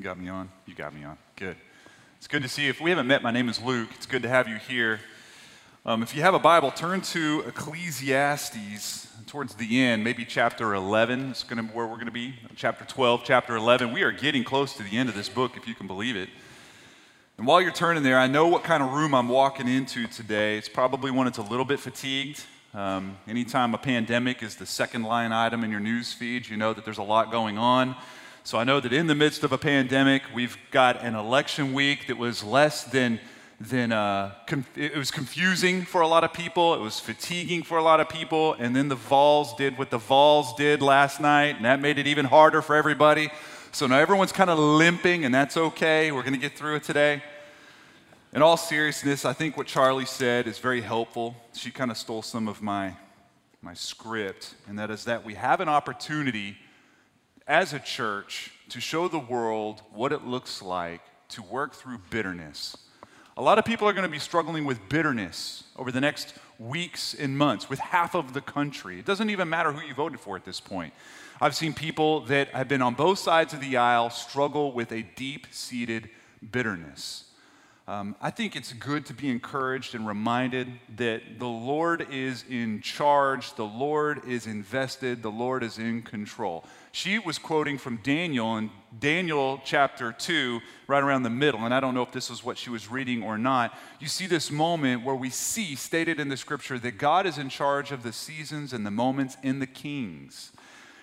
You got me on? You got me on. Good. It's good to see you. If we haven't met, my name is Luke. It's good to have you here. Um, if you have a Bible, turn to Ecclesiastes towards the end, maybe chapter 11 is going to where we're going to be. Chapter 12, chapter 11. We are getting close to the end of this book, if you can believe it. And while you're turning there, I know what kind of room I'm walking into today. It's probably one that's a little bit fatigued. Um, anytime a pandemic is the second line item in your news feed, you know that there's a lot going on. So I know that in the midst of a pandemic, we've got an election week that was less than, than uh, it was confusing for a lot of people. It was fatiguing for a lot of people. And then the Vols did what the Vols did last night, and that made it even harder for everybody. So now everyone's kind of limping, and that's okay. We're going to get through it today. In all seriousness, I think what Charlie said is very helpful. She kind of stole some of my, my script, and that is that we have an opportunity as a church to show the world what it looks like to work through bitterness. A lot of people are going to be struggling with bitterness over the next weeks and months with half of the country. It doesn't even matter who you voted for at this point. I've seen people that have been on both sides of the aisle struggle with a deep seated bitterness. Um, I think it's good to be encouraged and reminded that the Lord is in charge, the Lord is invested, the Lord is in control. She was quoting from Daniel in Daniel chapter 2, right around the middle, and I don't know if this was what she was reading or not. You see this moment where we see stated in the scripture that God is in charge of the seasons and the moments in the kings.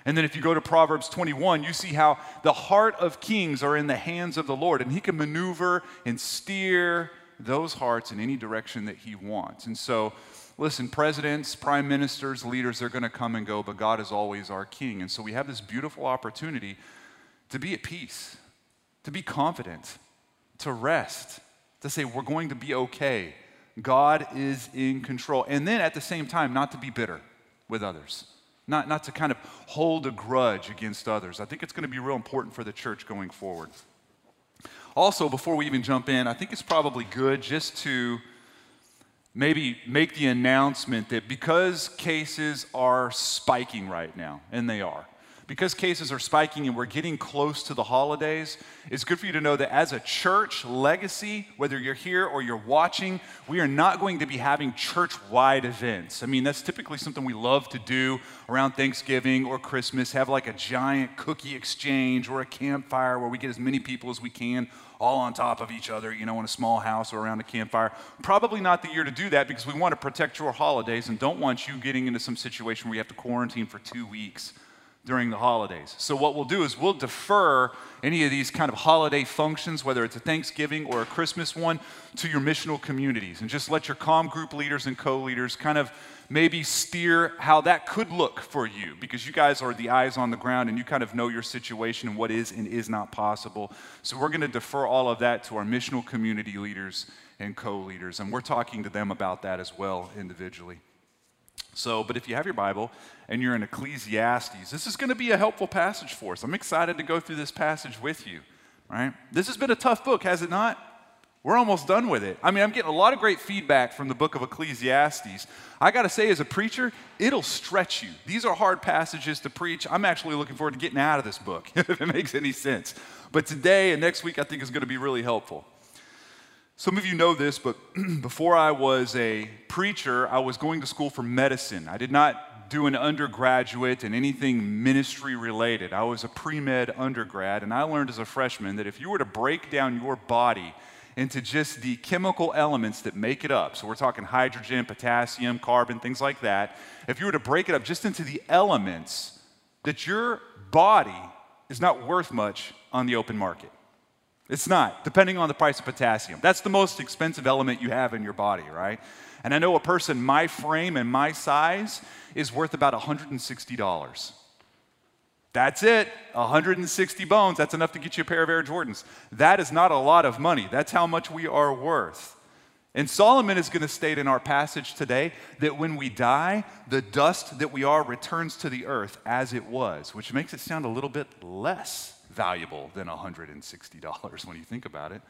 And then if you go to Proverbs 21, you see how the heart of kings are in the hands of the Lord, and he can maneuver and steer those hearts in any direction that he wants. And so, listen, presidents, prime ministers, leaders, they're going to come and go, but God is always our king. And so we have this beautiful opportunity to be at peace, to be confident, to rest, to say, we're going to be okay. God is in control. And then at the same time, not to be bitter with others not, not to kind of hold a grudge against others. I think it's going to be real important for the church going forward. Also, before we even jump in, I think it's probably good just to maybe make the announcement that because cases are spiking right now, and they are, because cases are spiking and we're getting close to the holidays, it's good for you to know that as a church legacy, whether you're here or you're watching, we are not going to be having church wide events. I mean, that's typically something we love to do around Thanksgiving or Christmas, have like a giant cookie exchange or a campfire where we get as many people as we can all on top of each other, you know, in a small house or around a campfire. Probably not the year to do that because we want to protect your holidays and don't want you getting into some situation where you have to quarantine for two weeks during the holidays. So, what we'll do is we'll defer any of these kind of holiday functions, whether it's a Thanksgiving or a Christmas one, to your missional communities and just let your com group leaders and co leaders kind of maybe steer how that could look for you because you guys are the eyes on the ground and you kind of know your situation and what is and is not possible. So, we're going to defer all of that to our missional community leaders and co leaders, and we're talking to them about that as well individually. So, but if you have your Bible and you're in Ecclesiastes, this is going to be a helpful passage for us. I'm excited to go through this passage with you, right? This has been a tough book, has it not? We're almost done with it. I mean, I'm getting a lot of great feedback from the book of Ecclesiastes. I got to say, as a preacher, it'll stretch you. These are hard passages to preach. I'm actually looking forward to getting out of this book, if it makes any sense. But today and next week, I think is going to be really helpful. Some of you know this, but before I was a preacher, I was going to school for medicine. I did not do an undergraduate in anything ministry related. I was a pre med undergrad, and I learned as a freshman that if you were to break down your body into just the chemical elements that make it up, so we're talking hydrogen, potassium, carbon, things like that, if you were to break it up just into the elements, that your body is not worth much on the open market. It's not, depending on the price of potassium. That's the most expensive element you have in your body, right? And I know a person my frame and my size is worth about $160. That's it, 160 bones. That's enough to get you a pair of Air Jordans. That is not a lot of money. That's how much we are worth. And Solomon is going to state in our passage today that when we die, the dust that we are returns to the earth as it was, which makes it sound a little bit less valuable than $160 when you think about it.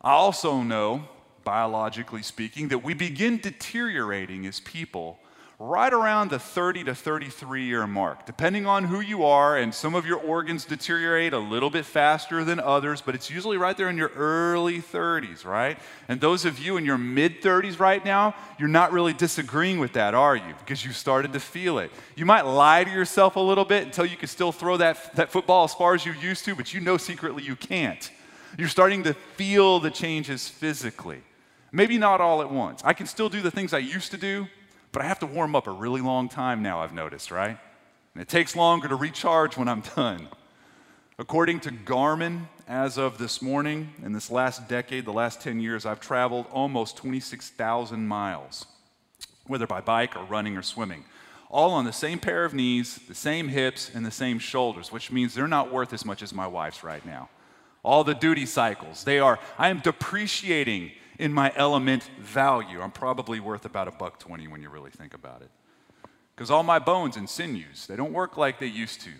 I also know, biologically speaking, that we begin deteriorating as people right around the 30 to 33 year mark, depending on who you are. And some of your organs deteriorate a little bit faster than others, but it's usually right there in your early 30s, right? And those of you in your mid 30s right now, you're not really disagreeing with that, are you? Because you started to feel it. You might lie to yourself a little bit until you can still throw that, that football as far as you used to, but you know secretly you can't. You're starting to feel the changes physically. Maybe not all at once. I can still do the things I used to do, but I have to warm up a really long time now, I've noticed, right? And it takes longer to recharge when I'm done. According to Garmin, as of this morning, in this last decade, the last 10 years, I've traveled almost 26,000 miles, whether by bike or running or swimming, all on the same pair of knees, the same hips, and the same shoulders, which means they're not worth as much as my wife's right now. All the duty cycles, they are, I am depreciating in my element value. I'm probably worth about a buck 20 when you really think about it. Because all my bones and sinews, they don't work like they used to.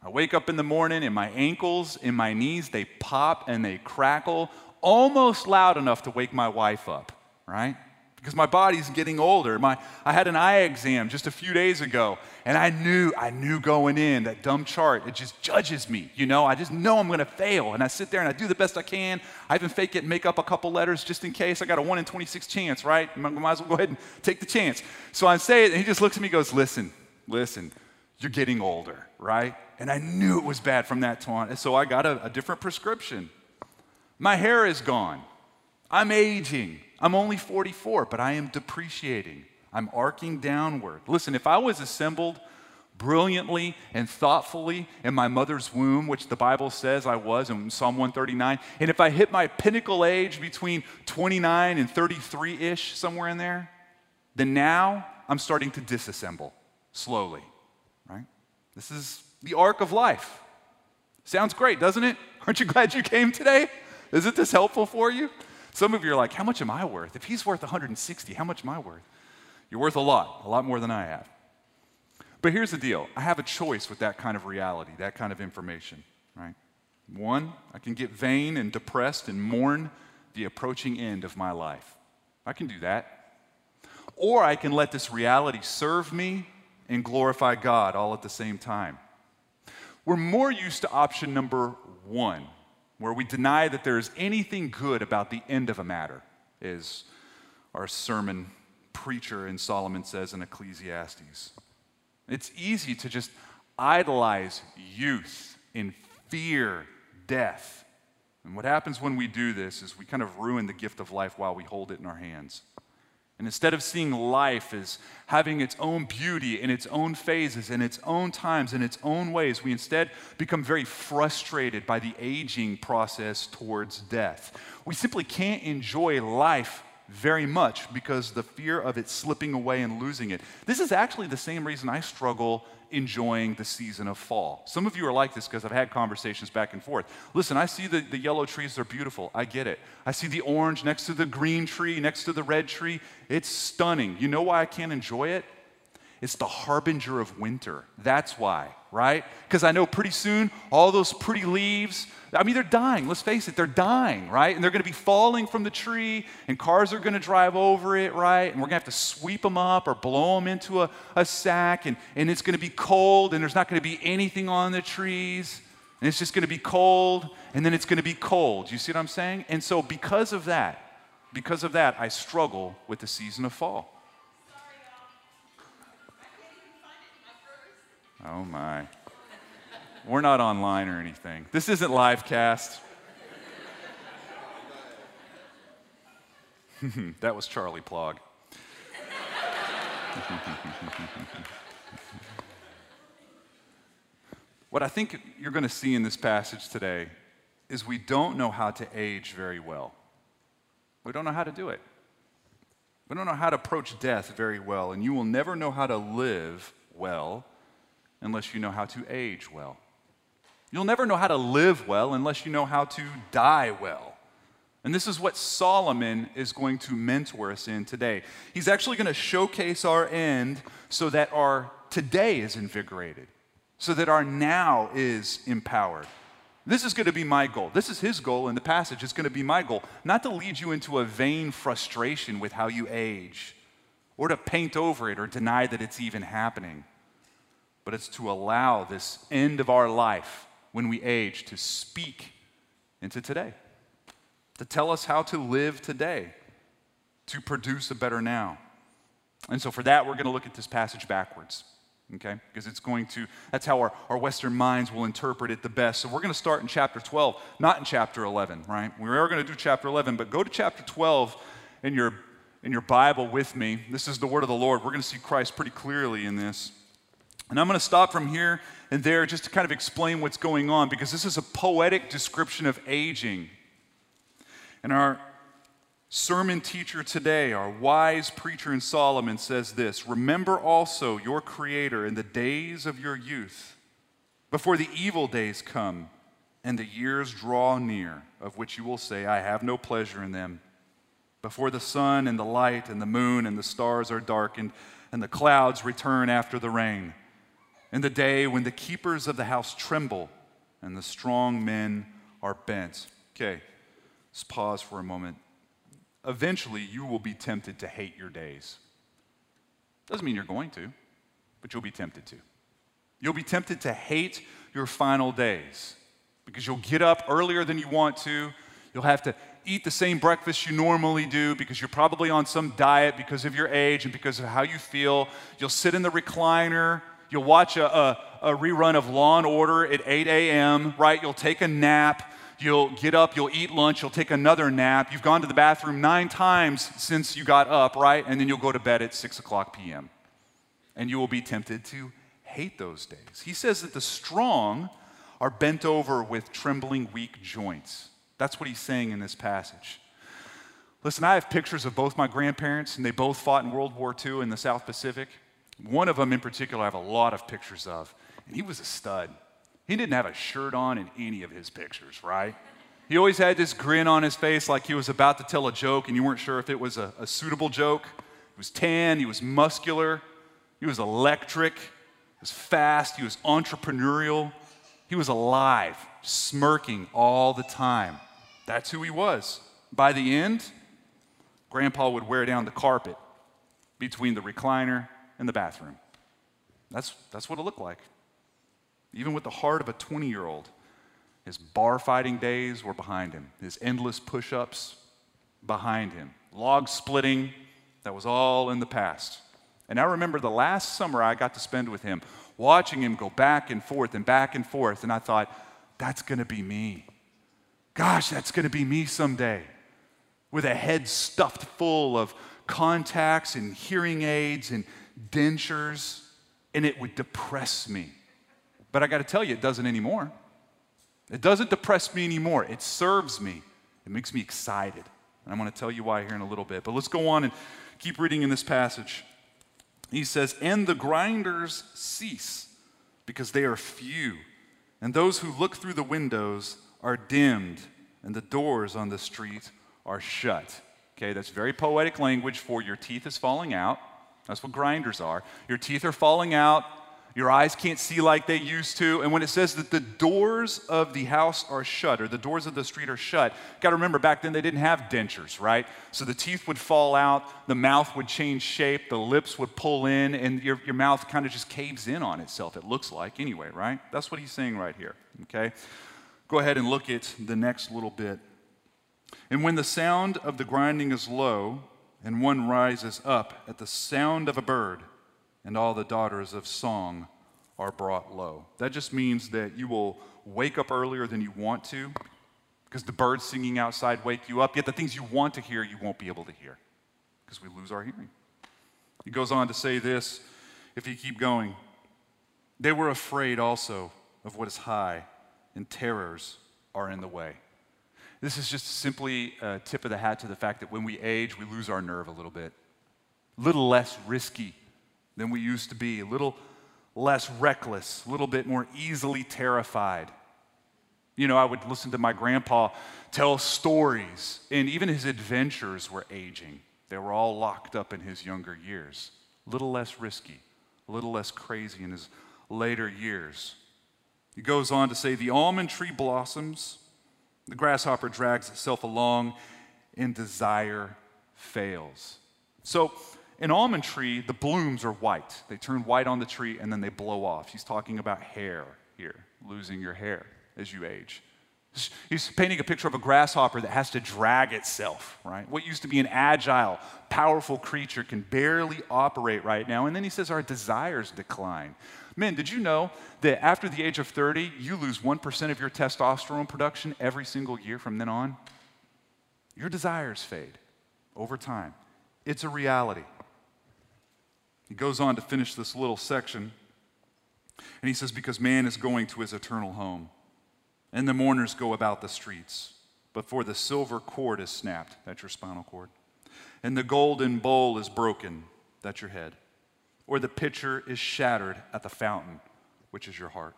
I wake up in the morning and my ankles and my knees, they pop and they crackle almost loud enough to wake my wife up, right? Because my body's getting older. My, I had an eye exam just a few days ago, and I knew, I knew going in that dumb chart, it just judges me, you know? I just know I'm gonna fail. And I sit there and I do the best I can. I even fake it and make up a couple letters just in case. I got a 1 in 26 chance, right? Might as well go ahead and take the chance. So I say it, and he just looks at me and goes, Listen, listen, you're getting older, right? And I knew it was bad from that time. So I got a, a different prescription. My hair is gone. I'm aging. I'm only 44, but I am depreciating. I'm arcing downward. Listen, if I was assembled brilliantly and thoughtfully in my mother's womb, which the Bible says I was in Psalm 139, and if I hit my pinnacle age between 29 and 33 ish, somewhere in there, then now I'm starting to disassemble slowly, right? This is the arc of life. Sounds great, doesn't it? Aren't you glad you came today? Isn't this helpful for you? Some of you are like, how much am I worth? If he's worth 160, how much am I worth? You're worth a lot, a lot more than I have. But here's the deal I have a choice with that kind of reality, that kind of information, right? One, I can get vain and depressed and mourn the approaching end of my life. I can do that. Or I can let this reality serve me and glorify God all at the same time. We're more used to option number one, where we deny that there is anything good about the end of a matter, is our sermon preacher in Solomon says in Ecclesiastes. It's easy to just idolize youth and fear death. And what happens when we do this is we kind of ruin the gift of life while we hold it in our hands. And instead of seeing life as having its own beauty in its own phases, in its own times, in its own ways, we instead become very frustrated by the aging process towards death. We simply can't enjoy life very much because the fear of it slipping away and losing it. This is actually the same reason I struggle enjoying the season of fall. Some of you are like this because I've had conversations back and forth. Listen, I see the, the yellow trees, they're beautiful. I get it. I see the orange next to the green tree, next to the red tree. It's stunning. You know why I can't enjoy it? It's the harbinger of winter. That's why, right? Because I know pretty soon all those pretty leaves, I mean, they're dying. Let's face it, they're dying, right? And they're going to be falling from the tree, and cars are going to drive over it, right? And we're going to have to sweep them up or blow them into a, a sack, and, and it's going to be cold, and there's not going to be anything on the trees, and it's just going to be cold, and then it's going to be cold. You see what I'm saying? And so, because of that, because of that, I struggle with the season of fall. Oh my. We're not online or anything. This isn't live cast. that was Charlie Plog. what I think you're going to see in this passage today is we don't know how to age very well. We don't know how to do it. We don't know how to approach death very well, and you will never know how to live well unless you know how to age well. You'll never know how to live well unless you know how to die well. And this is what Solomon is going to mentor us in today. He's actually going to showcase our end so that our today is invigorated, so that our now is empowered. This is going to be my goal. This is his goal in the passage. It's going to be my goal. Not to lead you into a vain frustration with how you age or to paint over it or deny that it's even happening. But it's to allow this end of our life when we age to speak into today, to tell us how to live today, to produce a better now. And so, for that, we're going to look at this passage backwards, okay? Because it's going to, that's how our, our Western minds will interpret it the best. So, we're going to start in chapter 12, not in chapter 11, right? We are going to do chapter 11, but go to chapter 12 in your, in your Bible with me. This is the word of the Lord. We're going to see Christ pretty clearly in this. And I'm going to stop from here and there just to kind of explain what's going on because this is a poetic description of aging. And our sermon teacher today, our wise preacher in Solomon, says this Remember also your Creator in the days of your youth, before the evil days come and the years draw near, of which you will say, I have no pleasure in them. Before the sun and the light and the moon and the stars are darkened and the clouds return after the rain in the day when the keepers of the house tremble and the strong men are bent. Okay, let's pause for a moment. Eventually, you will be tempted to hate your days. Doesn't mean you're going to, but you'll be tempted to. You'll be tempted to hate your final days because you'll get up earlier than you want to. You'll have to eat the same breakfast you normally do because you're probably on some diet because of your age and because of how you feel. You'll sit in the recliner You'll watch a, a, a rerun of Law and Order at 8 a.m., right? You'll take a nap. You'll get up, you'll eat lunch, you'll take another nap. You've gone to the bathroom nine times since you got up, right? And then you'll go to bed at 6 o'clock p.m. And you will be tempted to hate those days. He says that the strong are bent over with trembling, weak joints. That's what he's saying in this passage. Listen, I have pictures of both my grandparents, and they both fought in World War II in the South Pacific. One of them in particular, I have a lot of pictures of, and he was a stud. He didn't have a shirt on in any of his pictures, right? He always had this grin on his face like he was about to tell a joke and you weren't sure if it was a, a suitable joke. He was tan, he was muscular, he was electric, he was fast, he was entrepreneurial, he was alive, smirking all the time. That's who he was. By the end, Grandpa would wear down the carpet between the recliner in the bathroom. That's, that's what it looked like. Even with the heart of a 20 year old, his bar fighting days were behind him, his endless push ups behind him, log splitting, that was all in the past. And I remember the last summer I got to spend with him, watching him go back and forth and back and forth, and I thought, that's gonna be me. Gosh, that's gonna be me someday. With a head stuffed full of contacts and hearing aids and dentures, and it would depress me. But I got to tell you, it doesn't anymore. It doesn't depress me anymore. It serves me. It makes me excited. And I'm going to tell you why here in a little bit. But let's go on and keep reading in this passage. He says, And the grinders cease because they are few, and those who look through the windows are dimmed, and the doors on the street are shut. Okay, that's very poetic language for your teeth is falling out. That's what grinders are. Your teeth are falling out. Your eyes can't see like they used to. And when it says that the doors of the house are shut, or the doors of the street are shut, got to remember back then they didn't have dentures, right? So the teeth would fall out, the mouth would change shape, the lips would pull in, and your, your mouth kind of just caves in on itself, it looks like, anyway, right? That's what he's saying right here, okay? Go ahead and look at the next little bit. And when the sound of the grinding is low, and one rises up at the sound of a bird, and all the daughters of song are brought low. That just means that you will wake up earlier than you want to because the birds singing outside wake you up, yet the things you want to hear, you won't be able to hear because we lose our hearing. He goes on to say this if you keep going. They were afraid also of what is high, and terrors are in the way. This is just simply a tip of the hat to the fact that when we age, we lose our nerve a little bit. A little less risky than we used to be, a little less reckless, a little bit more easily terrified. You know, I would listen to my grandpa tell stories, and even his adventures were aging. They were all locked up in his younger years. A little less risky, a little less crazy in his later years. He goes on to say, The almond tree blossoms the grasshopper drags itself along, and desire fails. So, an almond tree, the blooms are white. They turn white on the tree and then they blow off. He's talking about hair here, losing your hair as you age. He's painting a picture of a grasshopper that has to drag itself, right? What used to be an agile, powerful creature can barely operate right now. And then he says our desires decline. Men, did you know that after the age of 30, you lose 1% of your testosterone production every single year from then on? Your desires fade over time. It's a reality. He goes on to finish this little section, and he says, Because man is going to his eternal home, and the mourners go about the streets. before the silver cord is snapped, that's your spinal cord, and the golden bowl is broken, that's your head, or the pitcher is shattered at the fountain, which is your heart,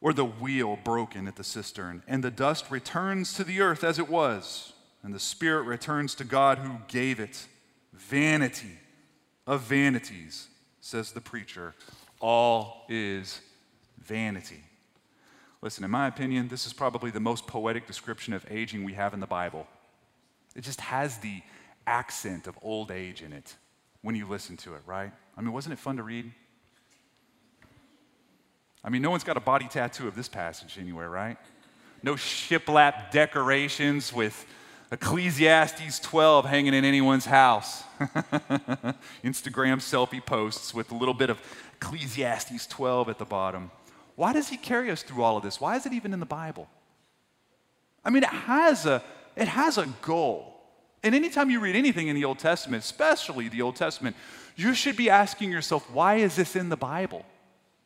or the wheel broken at the cistern, and the dust returns to the earth as it was, and the spirit returns to God who gave it. Vanity of vanities, says the preacher. All is vanity. Listen, in my opinion, this is probably the most poetic description of aging we have in the Bible. It just has the accent of old age in it when you listen to it, right? I mean, wasn't it fun to read? I mean, no one's got a body tattoo of this passage anywhere, right? No shiplap decorations with Ecclesiastes 12 hanging in anyone's house. Instagram selfie posts with a little bit of Ecclesiastes 12 at the bottom. Why does he carry us through all of this? Why is it even in the Bible? I mean, it has a, it has a goal. And anytime you read anything in the Old Testament, especially the Old Testament, you should be asking yourself, why is this in the Bible?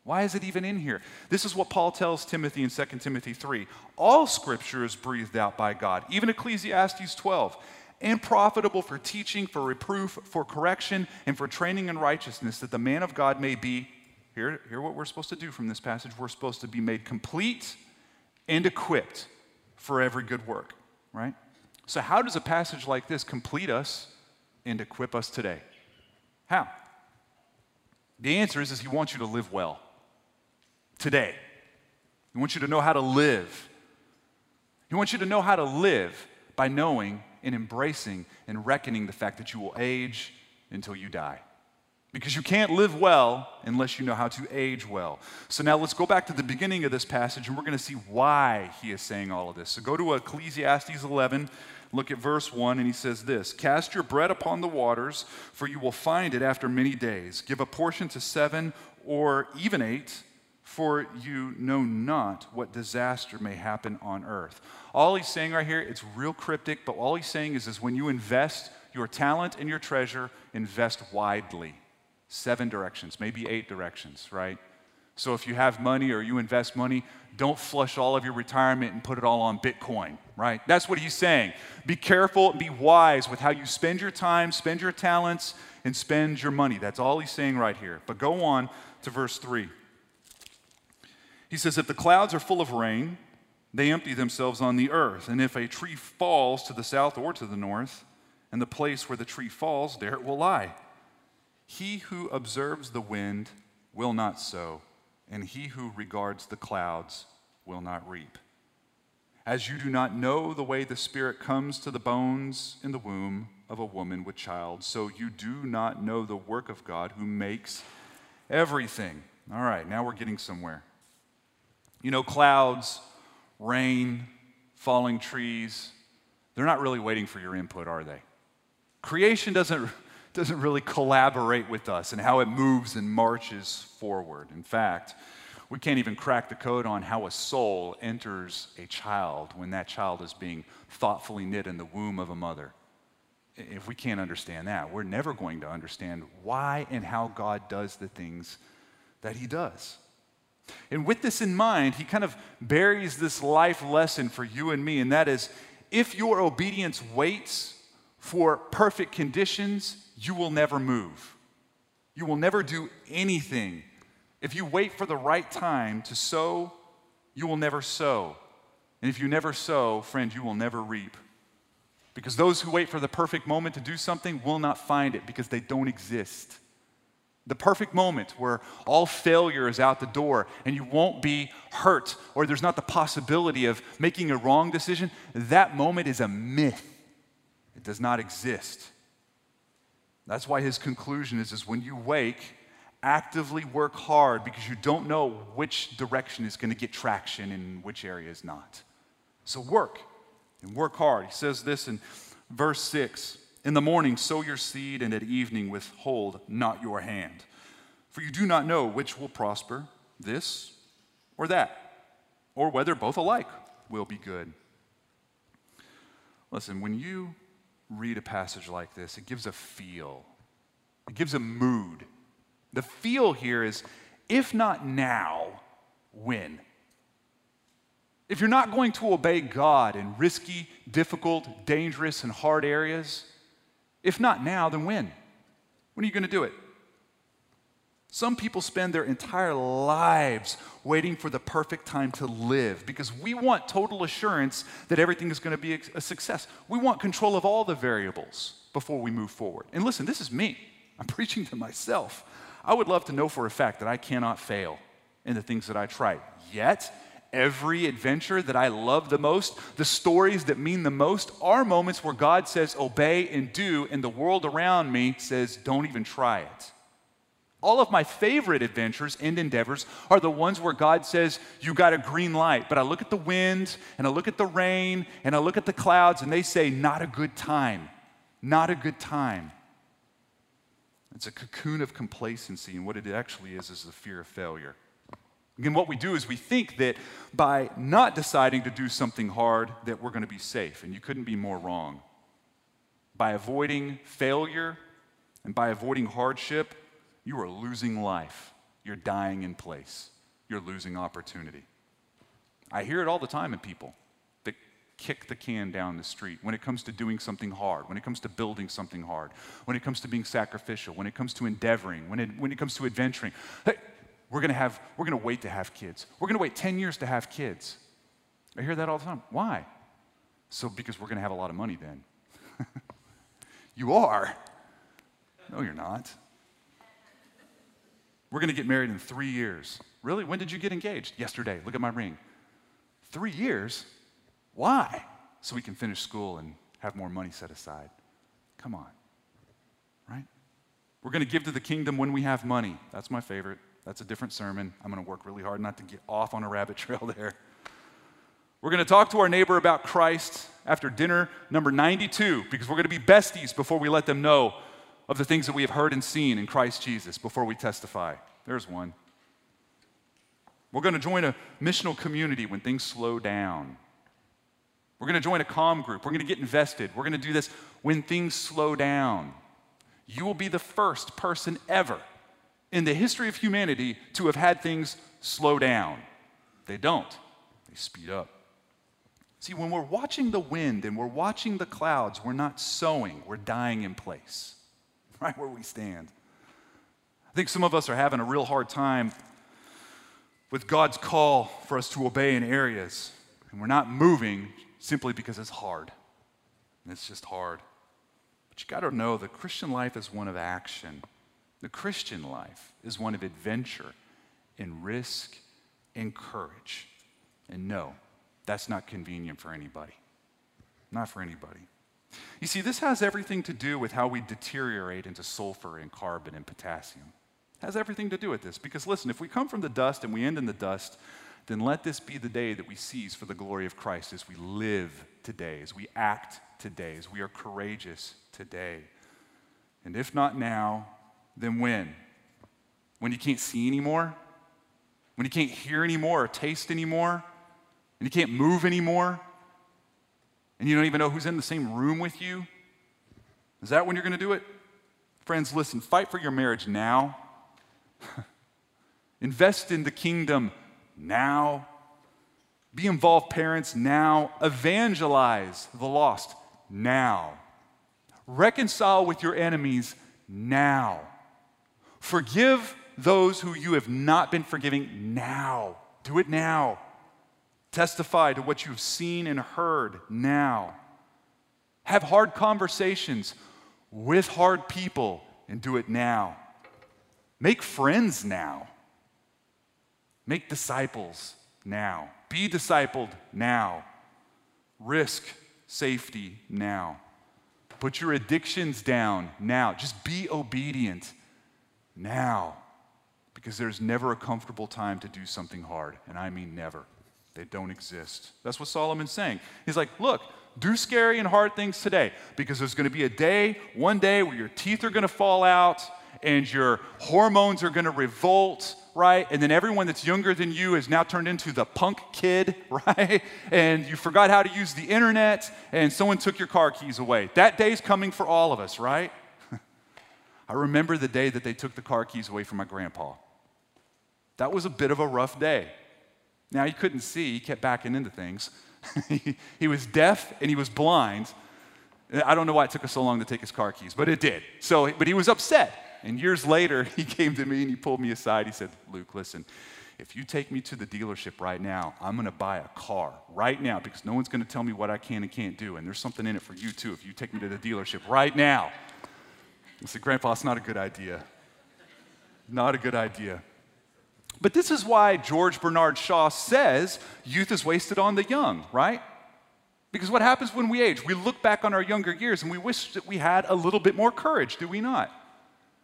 Why is it even in here? This is what Paul tells Timothy in 2 Timothy 3. All scripture is breathed out by God, even Ecclesiastes 12, and profitable for teaching, for reproof, for correction, and for training in righteousness, that the man of God may be. Here what we're supposed to do from this passage. We're supposed to be made complete and equipped for every good work, right? So, how does a passage like this complete us and equip us today? How? The answer is, is he wants you to live well today. He wants you to know how to live. He wants you to know how to live by knowing and embracing and reckoning the fact that you will age until you die. Because you can't live well unless you know how to age well. So now let's go back to the beginning of this passage and we're going to see why he is saying all of this. So go to Ecclesiastes 11, look at verse 1, and he says this Cast your bread upon the waters, for you will find it after many days. Give a portion to seven or even eight for you know not what disaster may happen on earth. All he's saying right here, it's real cryptic, but all he's saying is, is when you invest your talent and your treasure, invest widely. Seven directions, maybe eight directions, right? So if you have money or you invest money, don't flush all of your retirement and put it all on Bitcoin, right? That's what he's saying. Be careful, be wise with how you spend your time, spend your talents, and spend your money. That's all he's saying right here. But go on to verse 3. He says, If the clouds are full of rain, they empty themselves on the earth. And if a tree falls to the south or to the north, and the place where the tree falls, there it will lie. He who observes the wind will not sow, and he who regards the clouds will not reap. As you do not know the way the Spirit comes to the bones in the womb of a woman with child, so you do not know the work of God who makes everything. All right, now we're getting somewhere. You know, clouds, rain, falling trees, they're not really waiting for your input, are they? Creation doesn't, doesn't really collaborate with us and how it moves and marches forward. In fact, we can't even crack the code on how a soul enters a child when that child is being thoughtfully knit in the womb of a mother. If we can't understand that, we're never going to understand why and how God does the things that He does. And with this in mind, he kind of buries this life lesson for you and me, and that is if your obedience waits for perfect conditions, you will never move. You will never do anything. If you wait for the right time to sow, you will never sow. And if you never sow, friend, you will never reap. Because those who wait for the perfect moment to do something will not find it because they don't exist. The perfect moment where all failure is out the door and you won't be hurt or there's not the possibility of making a wrong decision, that moment is a myth. It does not exist. That's why his conclusion is, is when you wake, actively work hard because you don't know which direction is going to get traction and which area is not. So work and work hard. He says this in verse 6 In the morning, sow your seed, and at evening, withhold not your hand. For you do not know which will prosper, this or that, or whether both alike will be good. Listen, when you read a passage like this, it gives a feel, it gives a mood. The feel here is if not now, when? If you're not going to obey God in risky, difficult, dangerous, and hard areas, if not now, then when? When are you going to do it? Some people spend their entire lives waiting for the perfect time to live because we want total assurance that everything is going to be a success. We want control of all the variables before we move forward. And listen, this is me. I'm preaching to myself. I would love to know for a fact that I cannot fail in the things that I try. Yet, every adventure that I love the most, the stories that mean the most, are moments where God says, obey and do, and the world around me says, don't even try it. All of my favorite adventures and endeavors are the ones where God says, You got a green light. But I look at the wind and I look at the rain and I look at the clouds and they say, Not a good time. Not a good time. It's a cocoon of complacency, and what it actually is is the fear of failure. Again, what we do is we think that by not deciding to do something hard, that we're going to be safe, and you couldn't be more wrong. By avoiding failure and by avoiding hardship, you are losing life. You're dying in place. You're losing opportunity. I hear it all the time in people that kick the can down the street when it comes to doing something hard, when it comes to building something hard, when it comes to being sacrificial, when it comes to endeavoring, when it, when it comes to adventuring. Hey, we're going to have, we're going to wait to have kids. We're going to wait 10 years to have kids. I hear that all the time. Why? So, because we're going to have a lot of money then. you are. No, you're not. We're going to get married in three years. Really? When did you get engaged? Yesterday. Look at my ring. Three years? Why? So we can finish school and have more money set aside. Come on. Right? We're going to give to the kingdom when we have money. That's my favorite. That's a different sermon. I'm going to work really hard not to get off on a rabbit trail there. We're going to talk to our neighbor about Christ after dinner number 92 because we're going to be besties before we let them know of the things that we have heard and seen in Christ Jesus before we testify. There's one. We're going to join a missional community when things slow down. We're going to join a com group. We're going to get invested. We're going to do this when things slow down. You will be the first person ever in the history of humanity to have had things slow down. They don't, they speed up. See, when we're watching the wind and we're watching the clouds, we're not sowing, we're dying in place right where we stand. I think some of us are having a real hard time with God's call for us to obey in areas, and we're not moving simply because it's hard. It's just hard. But you got to know the Christian life is one of action. The Christian life is one of adventure and risk and courage. And no, that's not convenient for anybody. Not for anybody. You see, this has everything to do with how we deteriorate into sulfur and carbon and potassium. It has everything to do with this. Because listen, if we come from the dust and we end in the dust, then let this be the day that we seize for the glory of Christ as we live today, as we act today, as we are courageous today. And if not now, then when? When you can't see anymore? When you can't hear anymore or taste anymore? And you can't move anymore? And you don't even know who's in the same room with you? Is that when you're going to do it? Friends, listen, fight for your marriage now. Invest in the kingdom now. Be involved, parents, now. Evangelize the lost now. Reconcile with your enemies now. Forgive those who you have not been forgiving now. Do it now. Testify to what you've seen and heard now. Have hard conversations with hard people and do it now. Make friends now. Make disciples now. Be discipled now. Risk safety now. Put your addictions down now. Just be obedient now. Because there's never a comfortable time to do something hard. And I mean never. They don't exist. That's what Solomon's saying. He's like, look, do scary and hard things today because there's going to be a day, one day, where your teeth are going to fall out and your hormones are going to revolt, right? And then everyone that's younger than you is now turned into the punk kid, right? And you forgot how to use the internet and someone took your car keys away. That day's coming for all of us, right? I remember the day that they took the car keys away from my grandpa. That was a bit of a rough day. Now, he couldn't see, he kept backing into things. he, was deaf and he was blind. I don't know why it took us so long to take his car keys, but it did. So, but he was upset. And years later, he came to me and he pulled me aside. He said, Luke, listen, if you take me to the dealership right now, I'm going to buy a car right now because no one's going to tell me what I can and can't do. And there's something in it for you too if you take me to the dealership right now. I said, Grandpa, it's not a good idea. Not a good idea. But this is why George Bernard Shaw says youth is wasted on the young, right? Because what happens when we age? We look back on our younger years and we wish that we had a little bit more courage, do we not?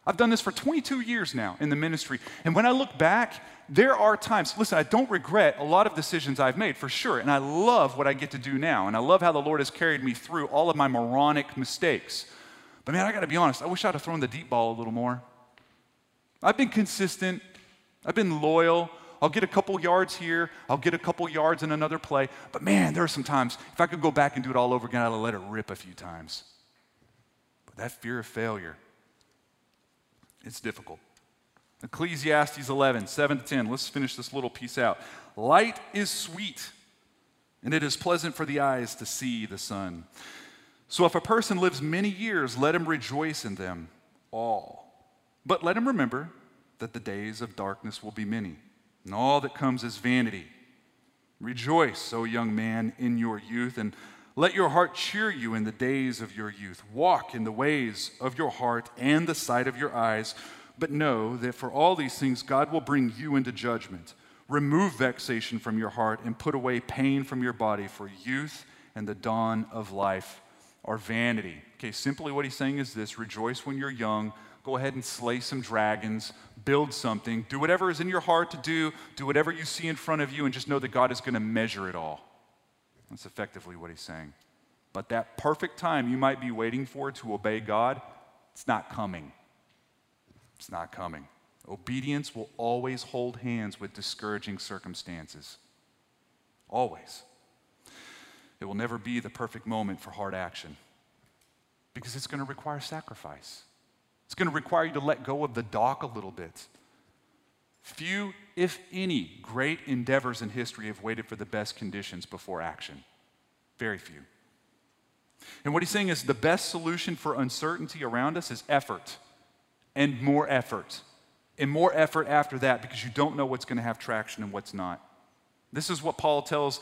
I've done this for 22 years now in the ministry. And when I look back, there are times, listen, I don't regret a lot of decisions I've made for sure. And I love what I get to do now. And I love how the Lord has carried me through all of my moronic mistakes. But man, I got to be honest, I wish I'd have thrown the deep ball a little more. I've been consistent, I've been loyal. I'll get a couple yards here, I'll get a couple yards in another play. But man, there are some times, if I could go back and do it all over again, I'd let it rip a few times. But that fear of failure, it's difficult. Ecclesiastes 11, 7 to 10. Let's finish this little piece out. Light is sweet, and it is pleasant for the eyes to see the sun. So if a person lives many years, let him rejoice in them all. But let him remember that the days of darkness will be many, and all that comes is vanity. Rejoice, O young man, in your youth, and let your heart cheer you in the days of your youth. Walk in the ways of your heart and the sight of your eyes, but know that for all these things God will bring you into judgment. Remove vexation from your heart and put away pain from your body, for youth and the dawn of life are vanity. Okay, simply what he's saying is this rejoice when you're young go ahead and slay some dragons, build something, do whatever is in your heart to do, do whatever you see in front of you, and just know that God is going to measure it all. That's effectively what he's saying. But that perfect time you might be waiting for to obey God, it's not coming. It's not coming. Obedience will always hold hands with discouraging circumstances. Always. It will never be the perfect moment for hard action because it's going to require sacrifice. It's going to require you to let go of the dock a little bit. Few, if any, great endeavors in history have waited for the best conditions before action. Very few. And what he's saying is the best solution for uncertainty around us is effort and more effort and more effort after that because you don't know what's going to have traction and what's not. This is what Paul tells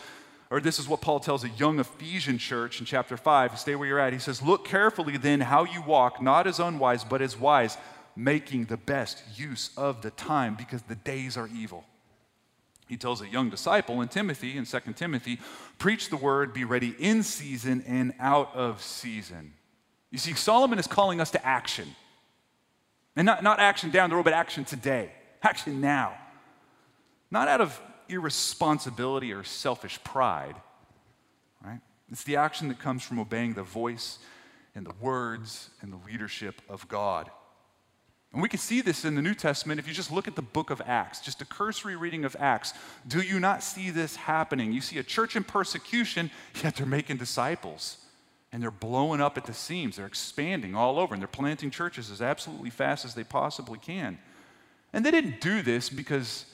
or this is what Paul tells a young Ephesian church in chapter 5. Stay where you're at. He says, Look carefully then how you walk, not as unwise, but as wise, making the best use of the time because the days are evil. He tells a young disciple in Timothy, in 2 Timothy, preach the word, be ready in season and out of season. You see, Solomon is calling us to action. And not, not action down the road, but action today, action now. Not out of irresponsibility or selfish pride, right? It's the action that comes from obeying the voice and the words and the leadership of God. And we can see this in the New Testament if you just look at the book of Acts, just a cursory reading of Acts. Do you not see this happening? You see a church in persecution, yet they're making disciples. And they're blowing up at the seams. They're expanding all over, and they're planting churches as absolutely fast as they possibly can. And they didn't do this because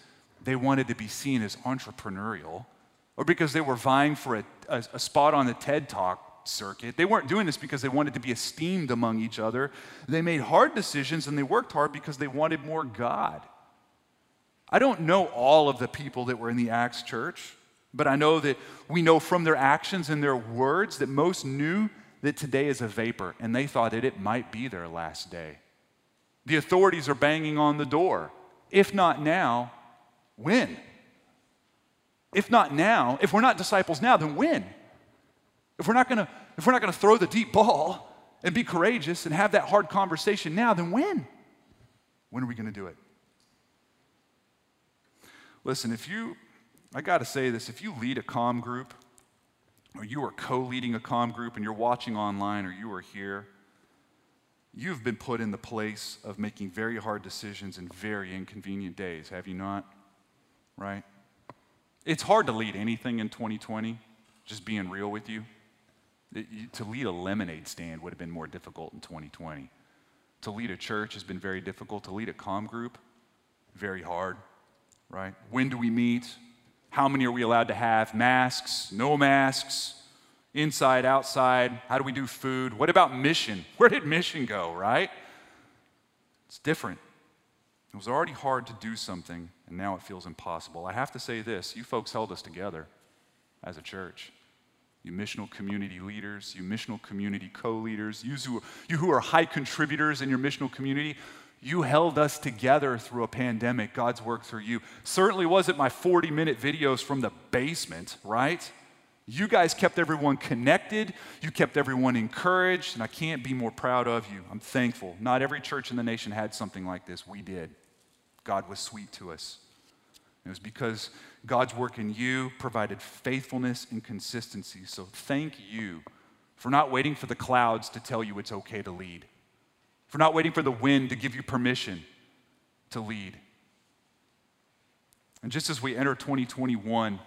they wanted to be seen as entrepreneurial or because they were vying for a, a, a, spot on the TED Talk circuit. They weren't doing this because they wanted to be esteemed among each other. They made hard decisions and they worked hard because they wanted more God. I don't know all of the people that were in the Acts church, but I know that we know from their actions and their words that most knew that today is a vapor and they thought that it might be their last day. The authorities are banging on the door. If not now, when? If not now, if we're not disciples now, then when? If we're not gonna, if we're not gonna throw the deep ball and be courageous and have that hard conversation now, then when? When are we to do it? Listen, if you, I got to say this, if you lead a com group, or you are co leading a com group and you're watching online or you are here, you've been put in the place of making very hard decisions in very inconvenient days, have you not? Right? It's hard to lead anything in 2020, just being real with you. It, to lead a lemonade stand would have been more difficult in 2020. To lead a church has been very difficult. To lead a com group, very hard, right? When do we meet? How many are we allowed to have? Masks, no masks, inside, outside. How do we do food? What about mission? Where did mission go, right? It's different. It was already hard to do something, and now it feels impossible. I have to say this you folks held us together as a church. You missional community leaders, you missional community co leaders, you, you who are high contributors in your missional community, you held us together through a pandemic. God's work through you. Certainly wasn't my 40 minute videos from the basement, right? You guys kept everyone connected. You kept everyone encouraged, and I can't be more proud of you. I'm thankful. Not every church in the nation had something like this. We did. God was sweet to us. It was because God's work in you provided faithfulness and consistency. So thank you for not waiting for the clouds to tell you it's okay to lead for not waiting for the wind to give you permission to lead. And just as we enter 2021,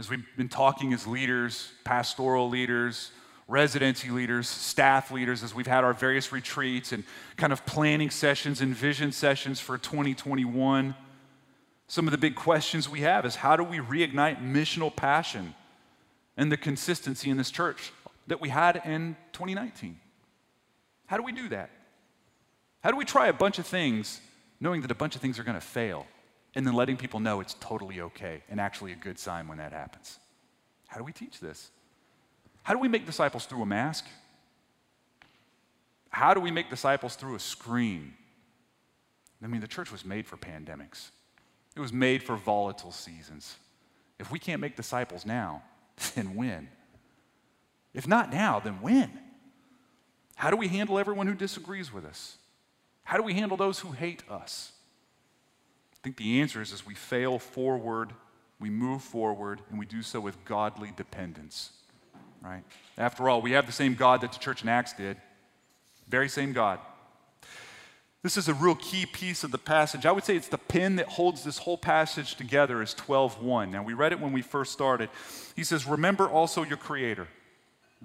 as we've been talking as leaders, pastoral leaders, residency leaders, staff leaders, as we've had our various retreats and kind of planning sessions and vision sessions for 2021, some of the big questions we have is how do we reignite missional passion and the consistency in this church that we had in 2019? How do we do that? How do we try a bunch of things knowing that a bunch of things are going to fail and then letting people know it's totally okay and actually a good sign when that happens? How do we teach this? How do we make disciples through a mask? How do we make disciples through a screen? I mean, the church was made for pandemics, it was made for volatile seasons. If we can't make disciples now, then when? If not now, then when? How do we handle everyone who disagrees with us? How do we handle those who hate us? I think the answer is as we fail forward, we move forward, and we do so with godly dependence. Right? After all, we have the same God that the church in Acts did. Very same God. This is a real key piece of the passage. I would say it's the pin that holds this whole passage together is 12:1. Now we read it when we first started. He says, "Remember also your creator."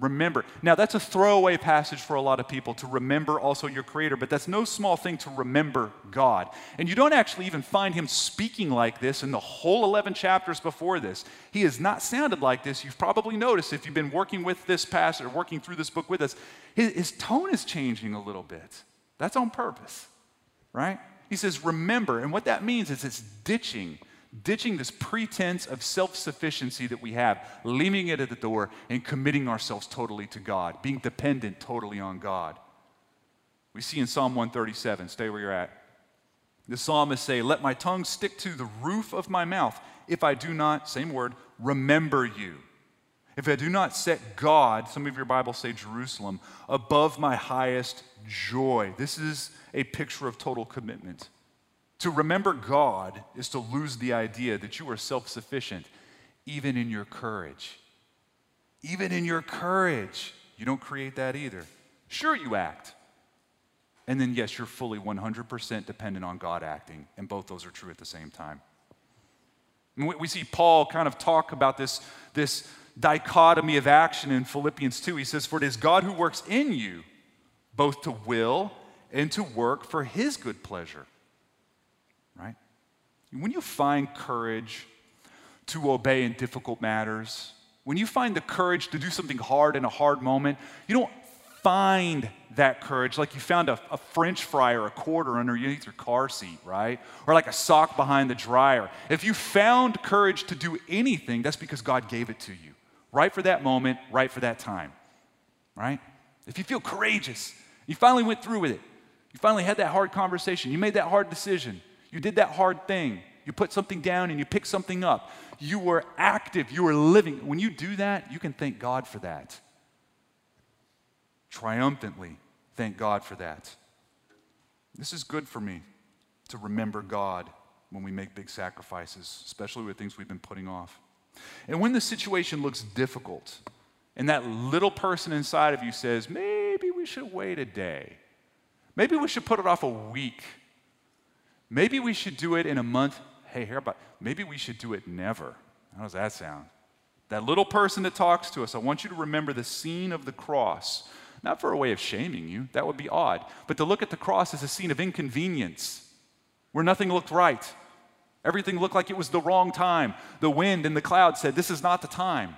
Remember. Now, that's a throwaway passage for a lot of people to remember also your Creator, but that's no small thing to remember God. And you don't actually even find Him speaking like this in the whole 11 chapters before this. He has not sounded like this. You've probably noticed if you've been working with this passage or working through this book with us, his, his tone is changing a little bit. That's on purpose, right? He says, remember. And what that means is it's ditching ditching this pretense of self sufficiency that we have, leaving it at the door, and committing ourselves totally to God, being dependent totally on God. We see in Psalm 137, stay where you're at. The psalmist say, Let my tongue stick to the roof of my mouth if I do not, same word, remember you. If I do not set God, some of your Bibles say Jerusalem, above my highest joy. This is a picture of total commitment. To remember God is to lose the idea that you are self sufficient, even in your courage. Even in your courage, you don't create that either. Sure, you act. And then, yes, you're fully 100% dependent on God acting, and both those are true at the same time. We see Paul kind of talk about this, this dichotomy of action in Philippians 2. He says, For it is God who works in you, both to will and to work for his good pleasure right? When you find courage to obey in difficult matters, when you find the courage to do something hard in a hard moment, you don't find that courage like you found a, a, french fry or a quarter underneath your car seat, right? Or like a sock behind the dryer. If you found courage to do anything, that's because God gave it to you, right for that moment, right for that time, right? If you feel courageous, you finally went through with it, you finally had that hard conversation, you made that hard decision, you did that hard thing. You put something down and you pick something up. You were active. You were living. When you do that, you can thank God for that. triumphantly. Thank God for that. This is good for me to remember God when we make big sacrifices, especially with things we've been putting off. And when the situation looks difficult, and that little person inside of you says, maybe we should wait a day, maybe we should put it off a week, maybe we should do it in a month. Hey, here about maybe we should do it never. How does that sound? That little person that talks to us, I want you to remember the scene of the cross, not for a way of shaming you, that would be odd, but to look at the cross as a scene of inconvenience where nothing looked right. Everything looked like it was the wrong time. The wind and the cloud said, This is not the time.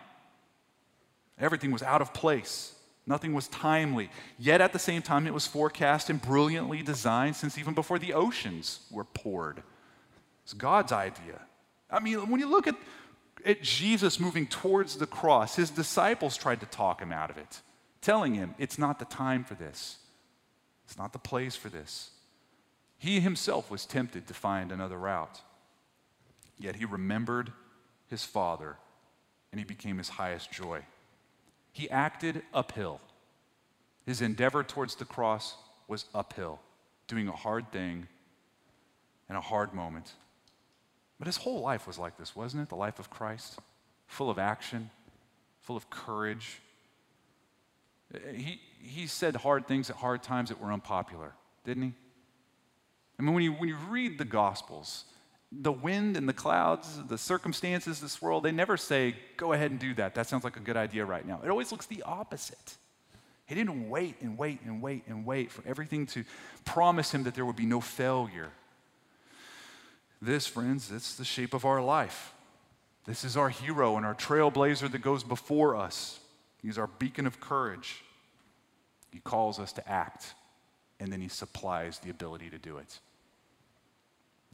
Everything was out of place. Nothing was timely. Yet at the same time, it was forecast and brilliantly designed since even before the oceans were poured. It's God's idea. I mean, when you look at at Jesus moving towards the cross, his disciples tried to talk him out of it, telling him, It's not the time for this, it's not the place for this. He himself was tempted to find another route. Yet he remembered his Father and he became his highest joy. He acted uphill. His endeavor towards the cross was uphill, doing a hard thing in a hard moment. But his whole life was like this, wasn't it? The life of Christ, full of action, full of courage. He, he said hard things at hard times that were unpopular, didn't he? I mean, when you, when you read the Gospels, the wind and the clouds, the circumstances, this world, they never say, go ahead and do that. That sounds like a good idea right now. It always looks the opposite. He didn't wait and wait and wait and wait for everything to promise him that there would be no failure this, friends, it's the shape of our life. This is our hero and our trailblazer that goes before us. He's our beacon of courage. He calls us to act, and then he supplies the ability to do it.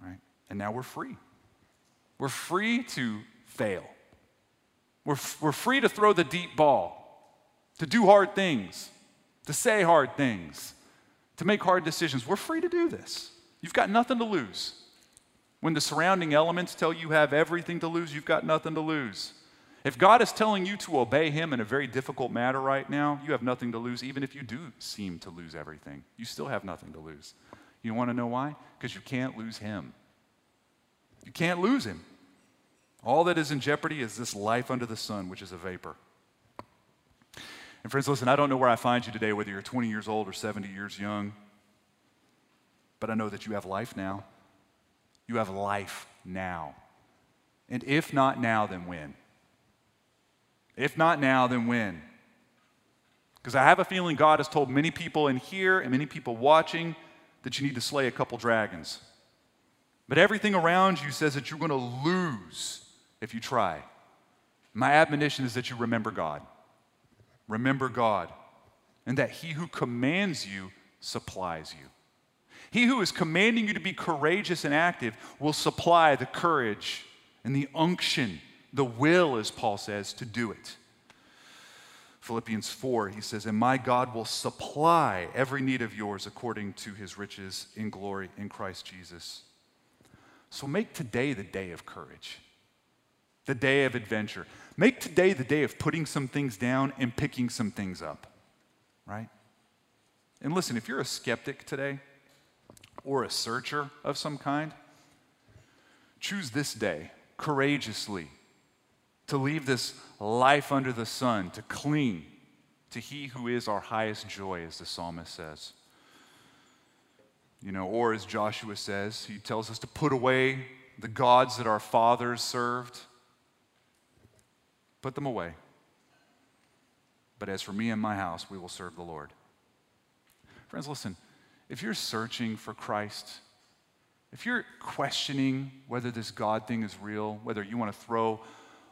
Right? And now we're free. We're free to fail. We're, we're free to throw the deep ball, to do hard things, to say hard things, to make hard decisions. We're free to do this. You've got nothing to lose. When the surrounding elements tell you have everything to lose, you've got nothing to lose. If God is telling you to obey Him in a very difficult matter right now, you have nothing to lose, even if you do seem to lose everything. You still have nothing to lose. You want to know why? Because you can't lose Him. You can't lose Him. All that is in jeopardy is this life under the sun, which is a vapor. And friends, listen, I don't know where I find you today, whether you're 20 years old or 70 years young, but I know that you have life now. You have life now. And if not now, then when? If not now, then when? Because I have a feeling God has told many people in here and many people watching that you need to slay a couple dragons. But everything around you says that you're going to lose if you try. My admonition is that you remember God. Remember God. And that He who commands you supplies you. He who is commanding you to be courageous and active will supply the courage and the unction, the will, as Paul says, to do it. Philippians 4, he says, And my God will supply every need of yours according to his riches in glory in Christ Jesus. So make today the day of courage, the day of adventure. Make today the day of putting some things down and picking some things up, right? And listen, if you're a skeptic today, or a searcher of some kind, choose this day courageously to leave this life under the sun, to cling to He who is our highest joy, as the psalmist says. You know, or as Joshua says, he tells us to put away the gods that our fathers served. Put them away. But as for me and my house, we will serve the Lord. Friends, listen if you're searching for Christ, if you're questioning whether this God thing is real, whether you want to throw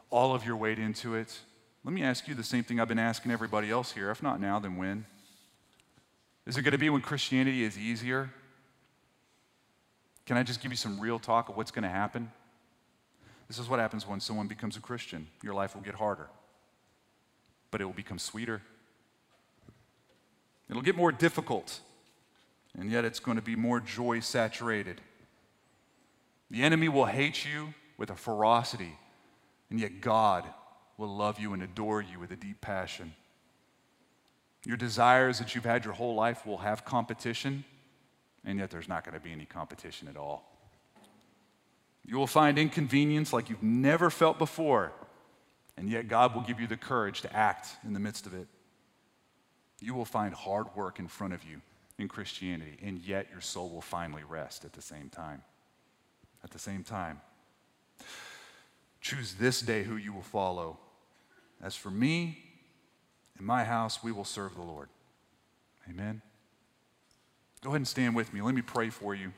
all of your weight into it, let me ask you the same thing I've been asking everybody else here. If not now, then when? Is it going to be when Christianity is easier? Can I just give you some real talk of what's going to happen? This is what happens when someone becomes a Christian. Your life will get harder, but it will become sweeter. It'll get more difficult, and yet it's going to be more joy saturated. The enemy will hate you with a ferocity, and yet God will love you and adore you with a deep passion. Your desires that you've had your whole life will have competition, and yet there's not going to be any competition at all. You will find inconvenience like you've never felt before, and yet God will give you the courage to act in the midst of it. You will find hard work in front of you in Christianity, and yet your soul will finally rest at the same time. At the same time. Choose this day who you will follow. As for me in my house, we will serve the Lord. Amen. Go ahead and stand with me. Let me pray for you.